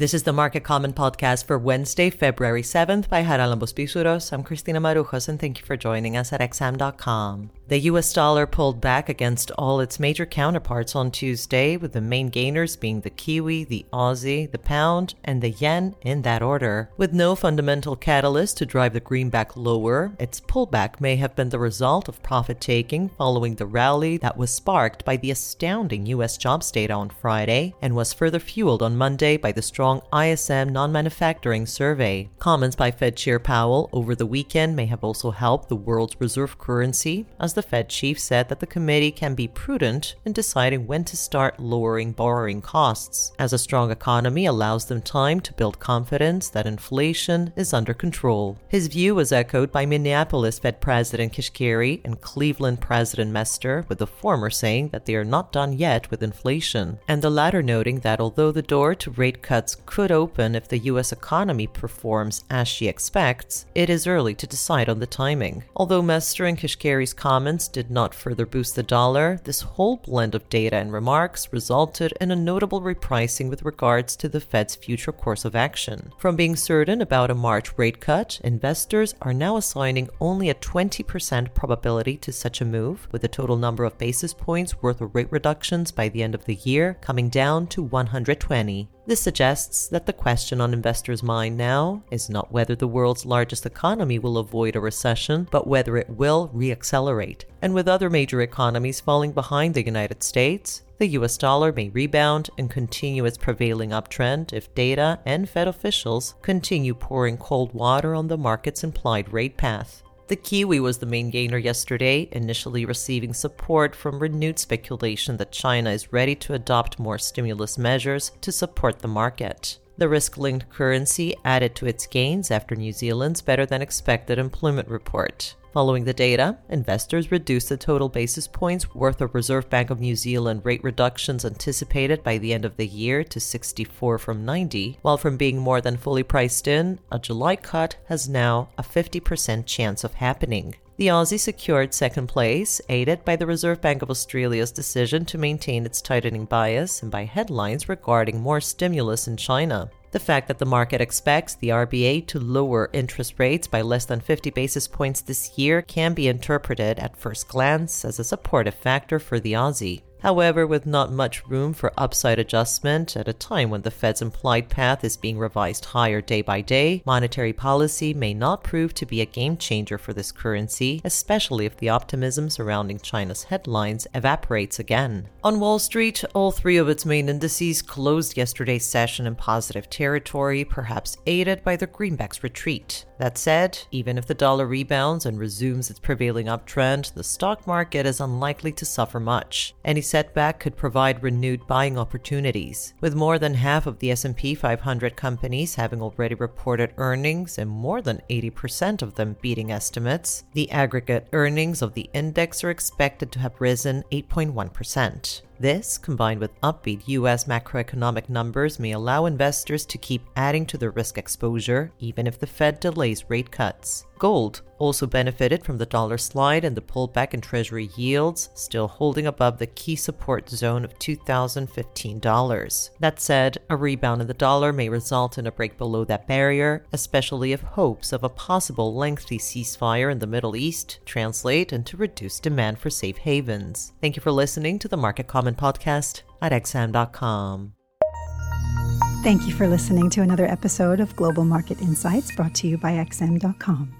This is the Market Comment podcast for Wednesday, February 7th by Charalambos Pissouros. I'm Christina Marujos, and thank you for joining us at XM.com. The US dollar pulled back against all its major counterparts on Tuesday, with the main gainers being the Kiwi, the Aussie, the Pound, and the Yen in that order. With no fundamental catalyst to drive the greenback lower, its pullback may have been the result of profit taking following the rally that was sparked by the astounding US jobs data on Friday and was further fueled on Monday by the strong ISM non manufacturing survey. Comments by Fed Chair Powell over the weekend may have also helped the world's reserve currency as the Fed chief said that the committee can be prudent in deciding when to start lowering borrowing costs, as a strong economy allows them time to build confidence that inflation is under control. His view was echoed by Minneapolis Fed President Kashkari and Cleveland President Mester, with the former saying that they are not done yet with inflation, and the latter noting that although the door to rate cuts could open if the U.S. economy performs as she expects, it is early to decide on the timing. Although Mester and Kashkari's comments did not further boost the dollar, this whole blend of data and remarks resulted in a notable repricing with regards to the Fed's future course of action. From being certain about a March rate cut, investors are now assigning only a 20% probability to such a move, with the total number of basis points worth of rate reductions by the end of the year coming down to 120. This suggests that the question on investors' mind now is not whether the world's largest economy will avoid a recession, but whether it will reaccelerate. And with other major economies falling behind the United States, the US dollar may rebound and continue its prevailing uptrend if data and Fed officials continue pouring cold water on the market's implied rate path. The Kiwi was the main gainer yesterday, initially receiving support from renewed speculation that China is ready to adopt more stimulus measures to support the market. The risk linked currency added to its gains after New Zealand's better than expected employment report. Following the data, investors reduced the total basis points worth of Reserve Bank of New Zealand rate reductions anticipated by the end of the year to 64 from 90, while from being more than fully priced in, a July cut has now a 50% chance of happening. The Aussie secured second place, aided by the Reserve Bank of Australia's decision to maintain its tightening bias and by headlines regarding more stimulus in China. The fact that the market expects the RBA to lower interest rates by less than 50 basis points this year can be interpreted at first glance as a supportive factor for the Aussie. However, with not much room for upside adjustment at a time when the Fed's implied path is being revised higher day by day, monetary policy may not prove to be a game changer for this currency, especially if the optimism surrounding China's headlines evaporates again. On Wall Street, all three of its main indices closed yesterday's session in positive territory, perhaps aided by the greenback's retreat. That said, even if the dollar rebounds and resumes its prevailing uptrend, the stock market is unlikely to suffer much. Any setback could provide renewed buying opportunities. With more than half of the S&P 500 companies having already reported earnings and more than 80% of them beating estimates, the aggregate earnings of the index are expected to have risen 8.1%. This, combined with upbeat US macroeconomic numbers, may allow investors to keep adding to their risk exposure even if the Fed delays rate cuts. Gold also benefited from the dollar slide and the pullback in Treasury yields, still holding above the key support zone of $2,015. That said, a rebound in the dollar may result in a break below that barrier, especially if hopes of a possible lengthy ceasefire in the Middle East translate into reduced demand for safe havens. Thank you for listening to the Market Comment Podcast at XM.com. Thank you for listening to another episode of Global Market Insights brought to you by XM.com.